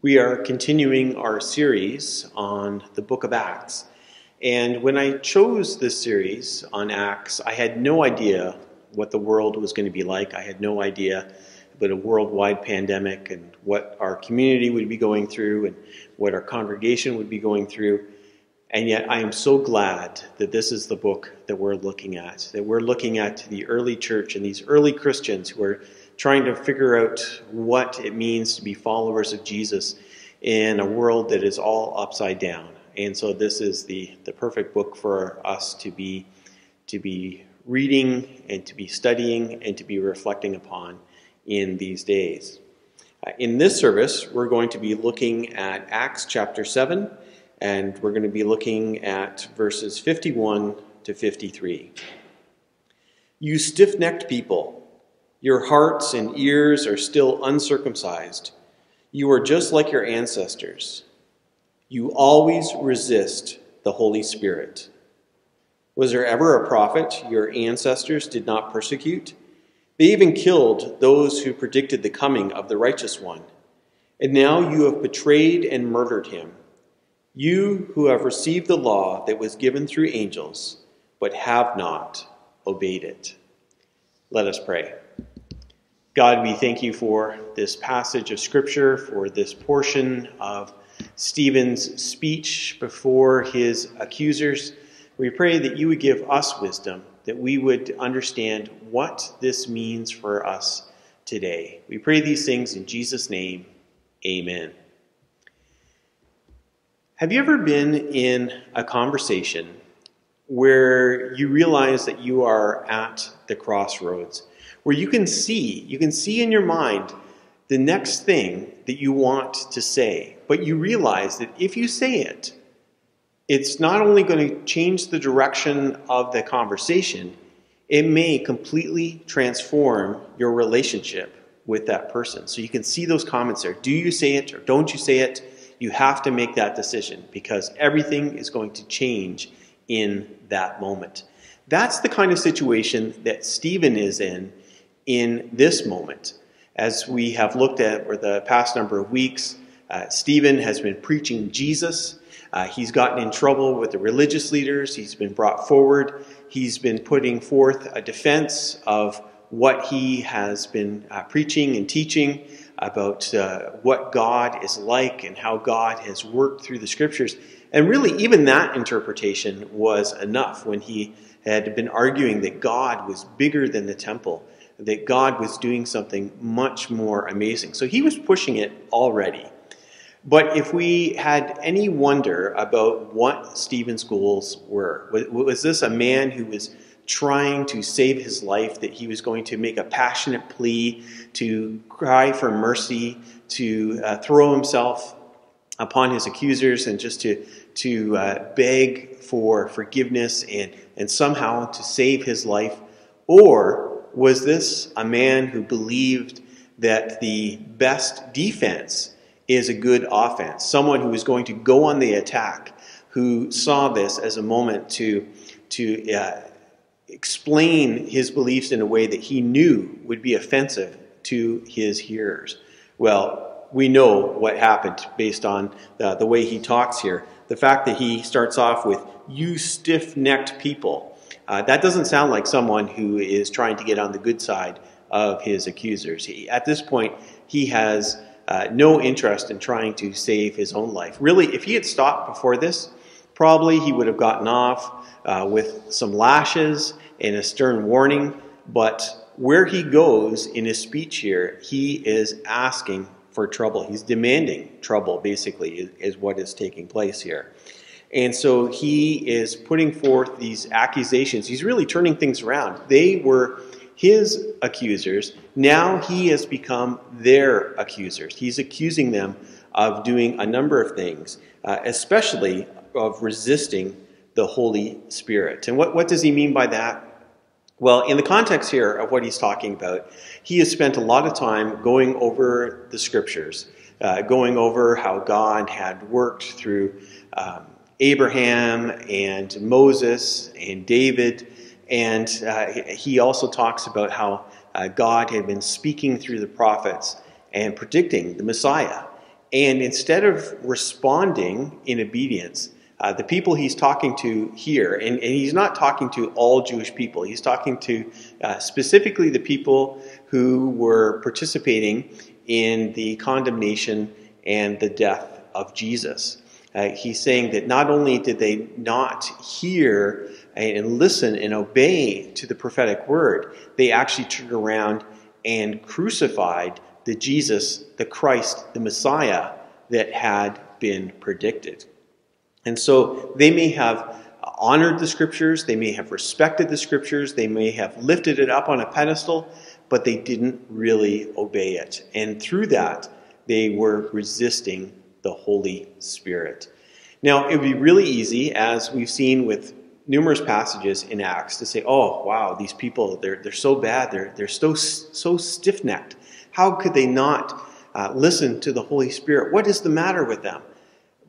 We are continuing our series on the book of Acts. And when I chose this series on Acts, I had no idea what the world was going to be like. I had no idea about a worldwide pandemic and what our community would be going through and what our congregation would be going through. And yet, I am so glad that this is the book that we're looking at, that we're looking at the early church and these early Christians who are trying to figure out what it means to be followers of Jesus in a world that is all upside down. And so this is the, the perfect book for us to be to be reading and to be studying and to be reflecting upon in these days. Uh, in this service, we're going to be looking at Acts chapter 7, and we're going to be looking at verses 51 to 53. You stiff necked people, your hearts and ears are still uncircumcised. You are just like your ancestors. You always resist the Holy Spirit. Was there ever a prophet your ancestors did not persecute? They even killed those who predicted the coming of the righteous one. And now you have betrayed and murdered him. You who have received the law that was given through angels, but have not obeyed it. Let us pray. God, we thank you for this passage of Scripture, for this portion of Stephen's speech before his accusers. We pray that you would give us wisdom, that we would understand what this means for us today. We pray these things in Jesus' name. Amen. Have you ever been in a conversation where you realize that you are at the crossroads? Where you can see, you can see in your mind the next thing that you want to say, but you realize that if you say it, it's not only going to change the direction of the conversation, it may completely transform your relationship with that person. So you can see those comments there. Do you say it or don't you say it? You have to make that decision because everything is going to change in that moment. That's the kind of situation that Stephen is in in this moment. As we have looked at for the past number of weeks, uh, Stephen has been preaching Jesus. Uh, he's gotten in trouble with the religious leaders. He's been brought forward. He's been putting forth a defense of what he has been uh, preaching and teaching about uh, what God is like and how God has worked through the scriptures. And really, even that interpretation was enough when he had been arguing that God was bigger than the temple that God was doing something much more amazing. So he was pushing it already. But if we had any wonder about what Stephen's goals were, was this a man who was trying to save his life, that he was going to make a passionate plea, to cry for mercy, to uh, throw himself upon his accusers, and just to, to uh, beg for forgiveness and, and somehow to save his life? Or was this a man who believed that the best defense is a good offense? Someone who was going to go on the attack, who saw this as a moment to, to uh, explain his beliefs in a way that he knew would be offensive to his hearers. Well, we know what happened based on the, the way he talks here. The fact that he starts off with, you stiff necked people. Uh, that doesn't sound like someone who is trying to get on the good side of his accusers. He, at this point, he has uh, no interest in trying to save his own life. Really, if he had stopped before this, probably he would have gotten off uh, with some lashes and a stern warning. But where he goes in his speech here, he is asking for trouble. He's demanding trouble, basically, is, is what is taking place here. And so he is putting forth these accusations. He's really turning things around. They were his accusers. Now he has become their accusers. He's accusing them of doing a number of things, uh, especially of resisting the Holy Spirit. And what, what does he mean by that? Well, in the context here of what he's talking about, he has spent a lot of time going over the scriptures, uh, going over how God had worked through um, Abraham and Moses and David. And uh, he also talks about how uh, God had been speaking through the prophets and predicting the Messiah. And instead of responding in obedience, uh, the people he's talking to here, and, and, he's not talking to all Jewish people, he's talking to uh, specifically the people who were participating in the condemnation and the death of Jesus. Uh, he's saying that not only did they not hear and listen and obey to the prophetic word, they actually turned around and crucified the Jesus, the Christ, the Messiah that had been predicted. And so they may have honored the scriptures, they may have respected the scriptures, they may have lifted it up on a pedestal, but they didn't really obey it. And through that, they were resisting the Holy Spirit. Now, it would be really easy, as we've seen with numerous passages in Acts, to say, oh, wow, these people, they're, they're so bad, they're, they're so, so stiff necked. How could they not uh, listen to the Holy Spirit? What is the matter with them?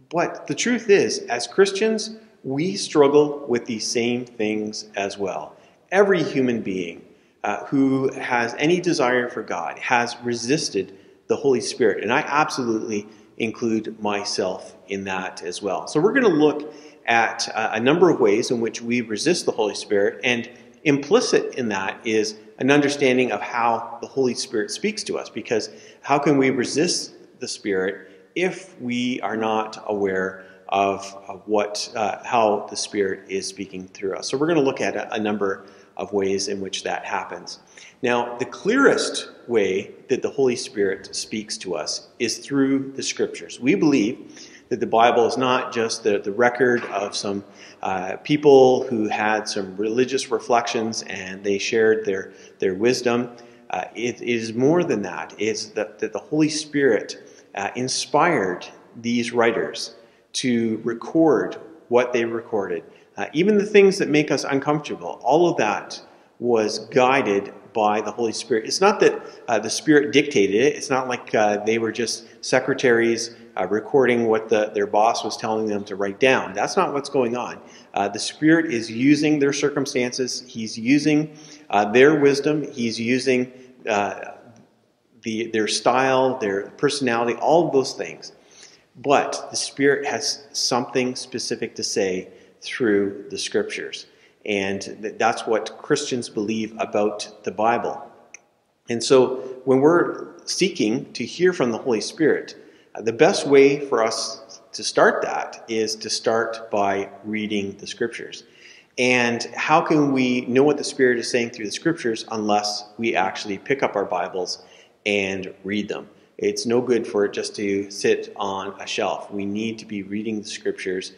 But the truth is, as Christians, we struggle with these same things as well. Every human being uh, who has any desire for God has resisted the Holy Spirit. And I absolutely include myself in that as well. So we're going to look at uh, a number of ways in which we resist the Holy Spirit. And implicit in that is an understanding of how the Holy Spirit speaks to us. Because how can we resist the Spirit if we are not aware of, of what, uh, how the Spirit is speaking through us? So we're going to look at a, a number of ways in which that happens. Now, the clearest way that the Holy Spirit speaks to us is through the Scriptures. We believe that the Bible is not just the, the record of some uh, people who had some religious reflections and they shared their, their wisdom. Uh, it is more than that. It's that, that the Holy Spirit uh, inspired these writers to record what they recorded. Uh, even the things that make us uncomfortable, all of that was guided by the Holy Spirit. It's not that uh, the Spirit dictated it. It's not like uh, they were just secretaries uh, recording what the, their boss was telling them to write down. That's not what's going on. Uh, the Spirit is using their circumstances. He's using uh, their wisdom. He's using the, their style, their personality, all of those things. But the Spirit has something specific to say through the Scriptures. And that's what Christians believe about the Bible. And so when we're seeking to hear from the Holy Spirit, uh, the best way for us to start that is to start by reading the Scriptures. And how can we know what the Spirit is saying through the Scriptures unless we actually pick up our Bibles and read them? It's no good for it just to sit on a shelf. We need to be reading the Scriptures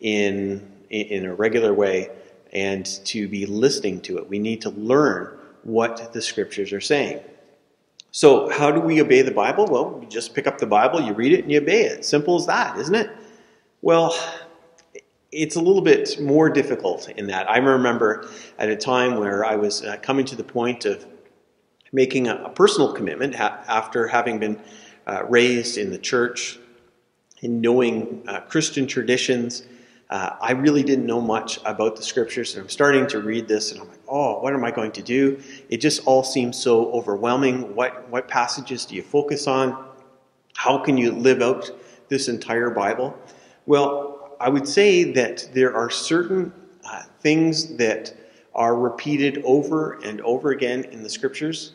in, in a regular way and to be listening to it. We need to learn what the scriptures are saying. So, how do we obey the Bible? Well, you just pick up the Bible, you read it, and you obey it. Simple as that, isn't it? Well, it's a little bit more difficult in that. I remember at a time where I was uh, coming to the point of making a, personal commitment after having been uh, raised in the church and knowing uh, Christian traditions uh, I really didn't know much about the scriptures, and I'm starting to read this, and I'm like, oh, what am I going to do? It just all seems so overwhelming. What, what passages do you focus on? How can you live out this entire Bible? Well, I would say that there are certain uh, things that are repeated over and over again in the scriptures.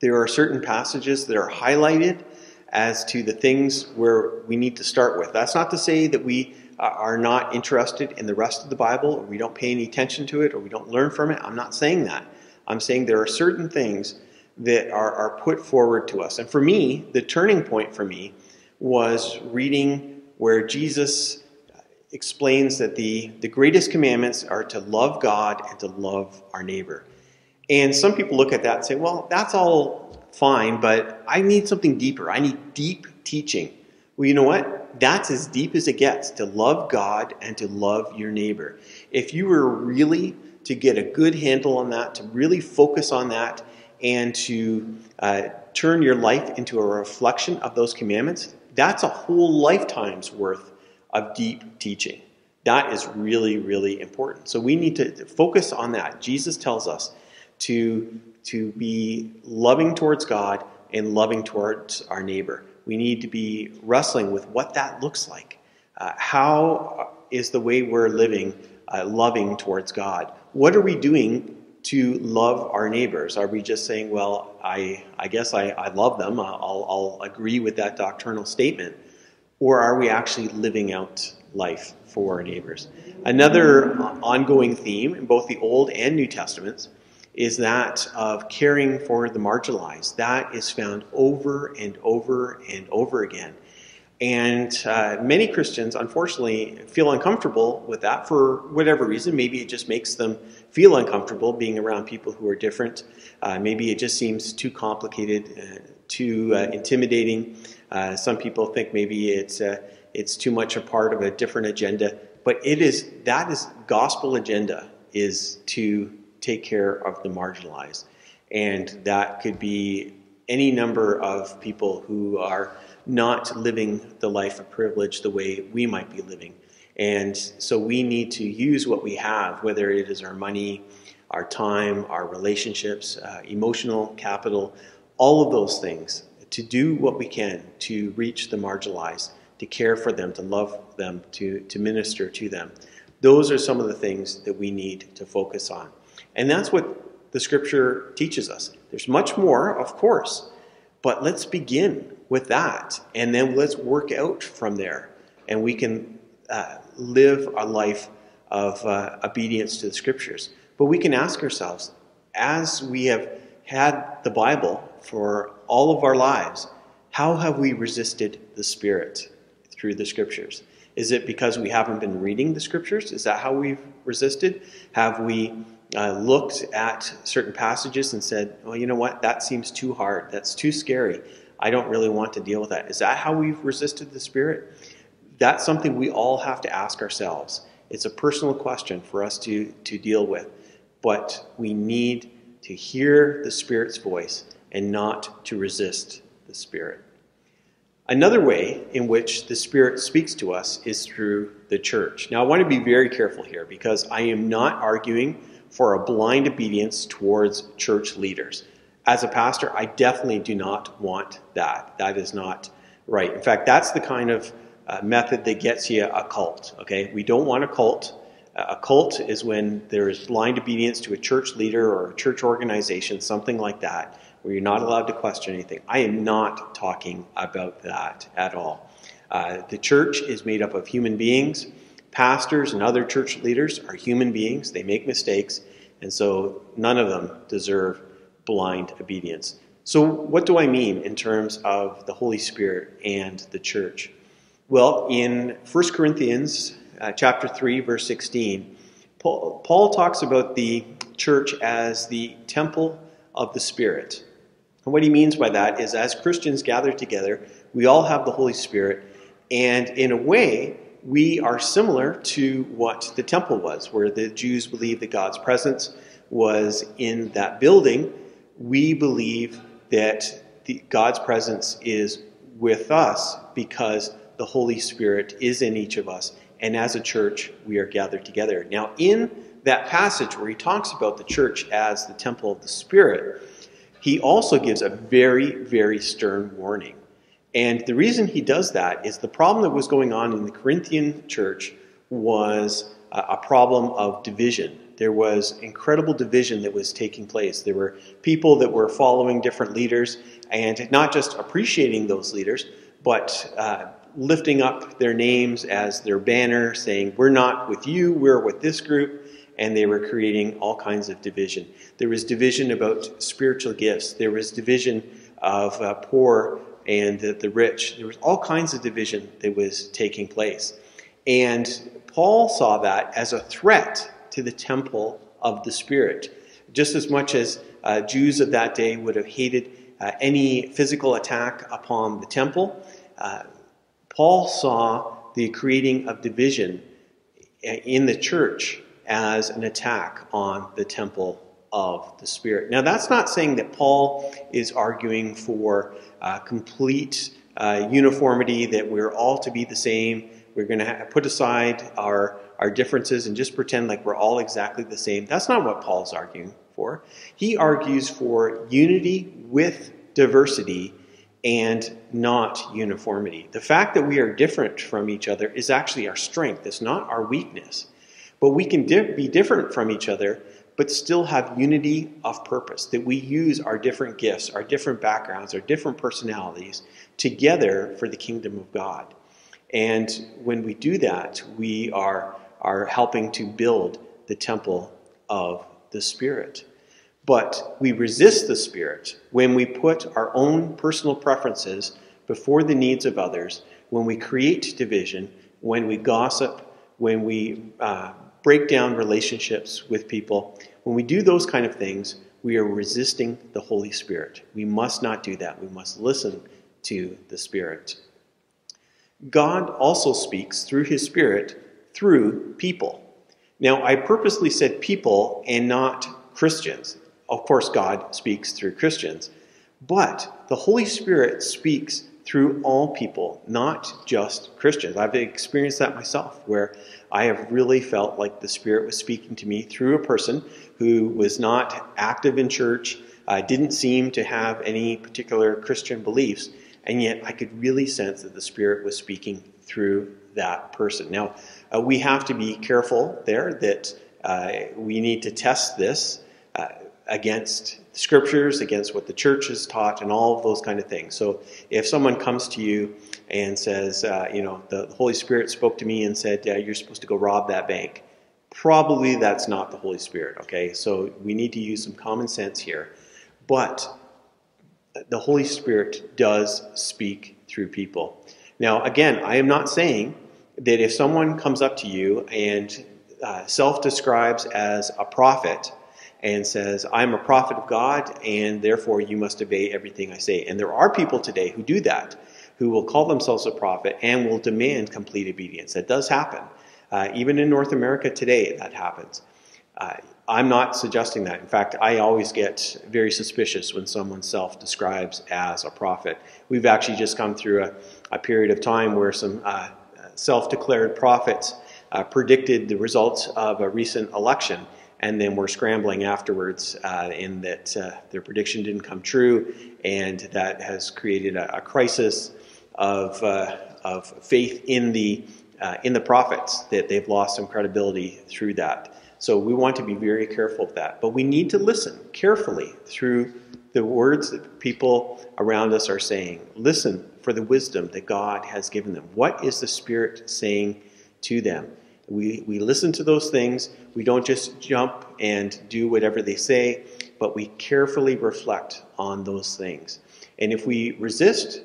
There are certain passages that are highlighted as to the things where we need to start with. That's not to say that we Uh, are not interested in the rest of the Bible, or we don't pay any attention to it, or we don't learn from it. I'm not saying that. I'm saying there are certain things that are, are put forward to us. And for me, the turning point for me was reading where Jesus explains that the, the greatest commandments are to love God and to love our neighbor. And some people look at that and say, well, that's all fine, but I need something deeper. I need deep teaching. Well, you know what? that's as deep as it gets to love God and to love your neighbor. If you were really to get a good handle on that, to really focus on that, and to uh, turn your life into a reflection of those commandments, that's a whole lifetime's worth of deep teaching. That is really, really important. So we need to focus on that. Jesus tells us to, to be loving towards God and loving towards our neighbor. We need to be wrestling with what that looks like. Uh, how is the way we're living uh, loving towards God? What are we doing to love our neighbors? Are we just saying, well, I, I guess I, I love them, I'll, I'll agree with that doctrinal statement? Or are we actually living out life for our neighbors? Another ongoing theme in both the Old and New Testaments is that of caring for the marginalized. That is found over and over and over again. And uh, many Christians, unfortunately, feel uncomfortable with that for whatever reason. Maybe it just makes them feel uncomfortable being around people who are different. Uh, maybe it just seems too complicated, uh, too uh, intimidating. Uh, some people think maybe it's uh, it's too much a part of a different agenda. But it is that is gospel agenda is to take care of the marginalized. And that could be any number of people who are not living the life of privilege the way we might be living. And so we need to use what we have, whether it is our money, our time, our relationships, uh, emotional capital, all of those things, to do what we can to reach the marginalized, to care for them, to love them, to, to minister to them. Those are some of the things that we need to focus on. And that's what the scripture teaches us. There's much more, of course, but let's begin with that. And then let's work out from there. And we can uh, live a life of uh, obedience to the scriptures. But we can ask ourselves, as we have had the Bible for all of our lives, how have we resisted the Spirit through the scriptures? Is it because we haven't been reading the scriptures? Is that how we've resisted? Have we uh, looked at certain passages and said, well, you know what, that seems too hard. That's too scary. I don't really want to deal with that. Is that how we've resisted the Spirit? That's something we all have to ask ourselves. It's a personal question for us to, to deal with. But we need to hear the Spirit's voice and not to resist the Spirit. Another way in which the Spirit speaks to us is through the church. Now, I want to be very careful here because I am not arguing for a blind obedience towards church leaders. As a pastor, I definitely do not want that. That is not right. In fact, that's the kind of uh, method that gets you a cult. Okay, we don't want a cult. Uh, a cult is when there is blind obedience to a church leader or a church organization, something like that, where you're not allowed to question anything. I am not talking about that at all. Uh, the church is made up of human beings Pastors and other church leaders are human beings, they make mistakes, and so none of them deserve blind obedience. So, what do I mean in terms of the Holy Spirit and the church? Well, in 1 Corinthians uh, chapter 3, verse 16, Paul, Paul talks about the church as the temple of the Spirit. And what he means by that is as Christians gather together, we all have the Holy Spirit, and in a way, we are similar to what the temple was, where the Jews believed that God's presence was in that building. We believe that the, God's presence is with us because the Holy Spirit is in each of us. And as a church, we are gathered together. Now, in that passage where he talks about the church as the temple of the Spirit, he also gives a very, very stern warning. And the reason he does that is the problem that was going on in the Corinthian church was a problem of division. There was incredible division that was taking place. There were people that were following different leaders and not just appreciating those leaders, but uh, lifting up their names as their banner, saying, We're not with you, we're with this group. And they were creating all kinds of division. There was division about spiritual gifts, there was division of uh, poor and the, the rich. There was all kinds of division that was taking place. And Paul saw that as a threat to the temple of the Spirit, just as much as uh, Jews of that day would have hated uh, any physical attack upon the temple. Uh, Paul saw the creating of division in the church as an attack on the temple of the Spirit. Now, that's not saying that Paul is arguing for uh, complete uh, uniformity, that we're all to be the same. We're going to put aside our, our differences and just pretend like we're all exactly the same. That's not what Paul's arguing for. He argues for unity with diversity and not uniformity. The fact that we are different from each other is actually our strength, it's not our weakness. But we can di- be different from each other, but still have unity of purpose, that we use our different gifts, our different backgrounds, our different personalities together for the kingdom of God. And when we do that, we are, are helping to build the temple of the Spirit. But we resist the Spirit when we put our own personal preferences before the needs of others, when we create division, when we gossip, when we uh, break down relationships with people. When we do those kind of things, we are resisting the Holy Spirit. We must not do that. We must listen to the Spirit. God also speaks through His Spirit through people. Now, I purposely said people and not Christians. Of course, God speaks through Christians, but the Holy Spirit speaks through all people, not just Christians. I've experienced that myself, where I have really felt like the Spirit was speaking to me through a person who was not active in church, uh, didn't seem to have any particular Christian beliefs, and yet I could really sense that the Spirit was speaking through that person. Now, uh, we have to be careful there that uh, we need to test this uh, against the scriptures, against what the church has taught, and all of those kind of things. So if someone comes to you and says, uh, you know, the Holy Spirit spoke to me and said, yeah, you're supposed to go rob that bank, probably that's not the Holy Spirit, okay? So we need to use some common sense here. But the Holy Spirit does speak through people. Now, again, I am not saying that if someone comes up to you and uh, self describes as a prophet, and says, I'm a prophet of God, and therefore you must obey everything I say. And there are people today who do that, who will call themselves a prophet and will demand complete obedience. That does happen. Uh, even in North America today, that happens. Uh, I'm not suggesting that. In fact, I always get very suspicious when someone self describes as a prophet. We've actually just come through a, a period of time where some uh, self declared prophets uh, predicted the results of a recent election and then we're scrambling afterwards uh, in that uh, their prediction didn't come true, and that has created a, a crisis of, uh, of faith in the, uh, in the prophets, that they've lost some credibility through that. So we want to be very careful of that. But we need to listen carefully through the words that people around us are saying. Listen for the wisdom that God has given them. What is the Spirit saying to them? We, we listen to those things. We don't just jump and do whatever they say, but we carefully reflect on those things. And if we resist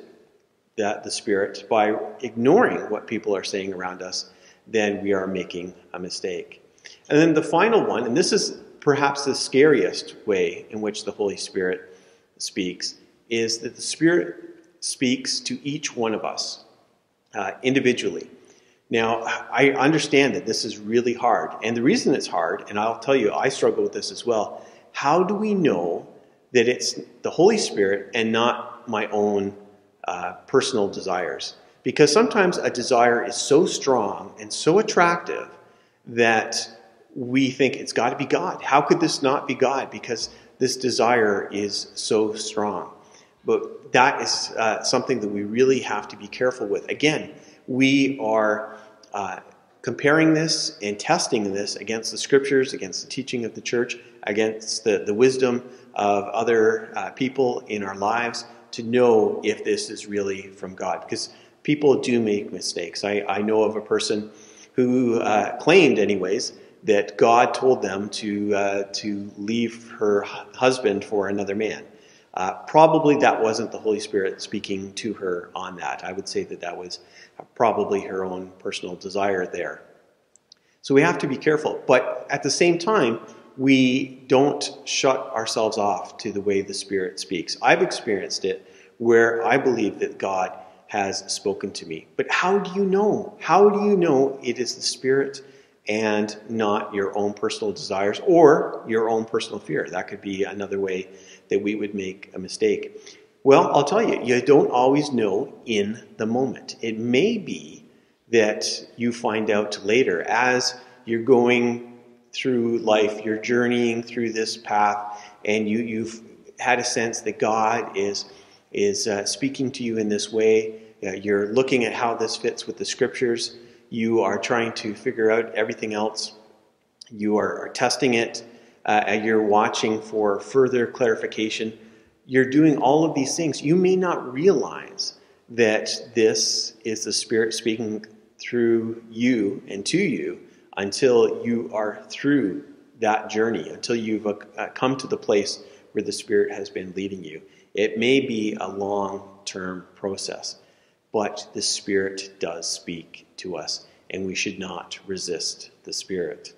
that, the Spirit by ignoring what people are saying around us, then we are making a mistake. And then the final one, and this is perhaps the scariest way in which the Holy Spirit speaks, is that the Spirit speaks to each one of us uh, individually. Now, I understand that this is really hard. And the reason it's hard, and I'll tell you, I struggle with this as well. How do we know that it's the Holy Spirit and not my own uh, personal desires? Because sometimes a desire is so strong and so attractive that we think it's got to be God. How could this not be God? Because this desire is so strong. But that is uh, something that we really have to be careful with. Again, we are uh, comparing this and testing this against the scriptures, against the teaching of the church, against the, the wisdom of other uh, people in our lives to know if this is really from God. Because people do make mistakes. I, I know of a person who uh, claimed, anyways, that God told them to, uh, to leave her husband for another man. Uh, probably that wasn't the Holy Spirit speaking to her on that. I would say that that was probably her own personal desire there. So we have to be careful. But at the same time, we don't shut ourselves off to the way the Spirit speaks. I've experienced it where I believe that God has spoken to me. But how do you know? How do you know it is the Spirit and not your own personal desires or your own personal fear? That could be another way that we would make a mistake. Well, I'll tell you, you don't always know in the moment. It may be that you find out later as you're going through life, you're journeying through this path, and you, you've had a sense that God is is uh, speaking to you in this way. Uh, you're looking at how this fits with the scriptures. You are trying to figure out everything else. You are, are testing it. Uh, you're watching for further clarification. You're doing all of these things. You may not realize that this is the Spirit speaking through you and to you until you are through that journey, until you've uh, come to the place where the Spirit has been leading you. It may be a long term process, but the Spirit does speak to us, and we should not resist the Spirit.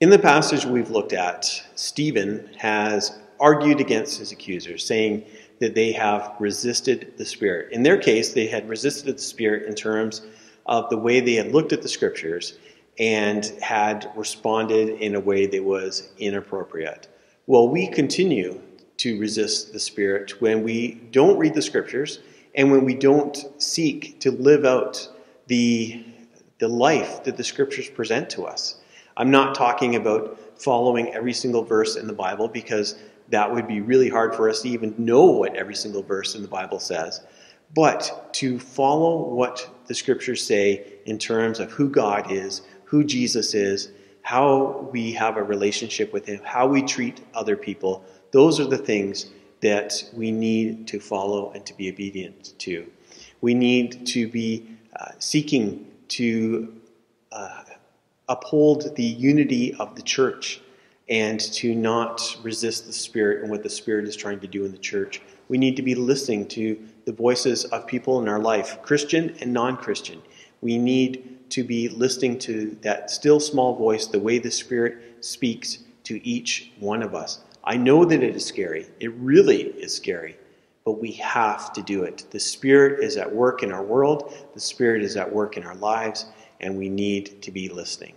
In the passage we've looked at, Stephen has argued against his accusers, saying that they have resisted the Spirit. In their case, they had resisted the Spirit in terms of the way they had looked at the Scriptures and had responded in a way that was inappropriate. Well, we continue to resist the Spirit when we don't read the Scriptures and when we don't seek to live out the, the life that the Scriptures present to us. I'm not talking about following every single verse in the Bible because that would be really hard for us to even know what every single verse in the Bible says. But to follow what the scriptures say in terms of who God is, who Jesus is, how we have a relationship with Him, how we treat other people, those are the things that we need to follow and to be obedient to. We need to be uh, seeking to uh, uphold the unity of the church and to not resist the Spirit and what the Spirit is trying to do in the church. We need to be listening to the voices of people in our life, Christian and non Christian. We need to be listening to that still small voice, the way the Spirit speaks to each one of us. I know that it is scary. It really is scary. But we have to do it. The Spirit is at work in our world, the Spirit is at work in our lives, and we need to be listening.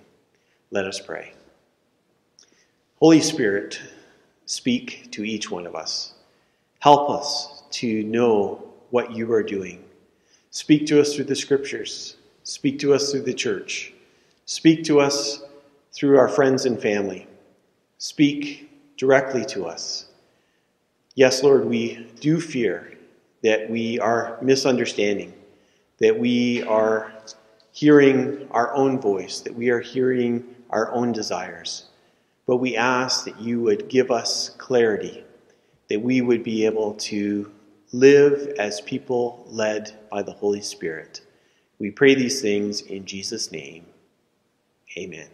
Let us pray. Holy Spirit, speak to each one of us. Help us to know what you are doing. Speak to us through the scriptures. Speak to us through the church. Speak to us through our friends and family. Speak directly to us. Yes, Lord, we do fear that we are misunderstanding, that we are hearing our own voice, that we are hearing our own desires. But we ask that you would give us clarity, that we would be able to live as people led by the Holy Spirit. We pray these things in Jesus' name. Amen.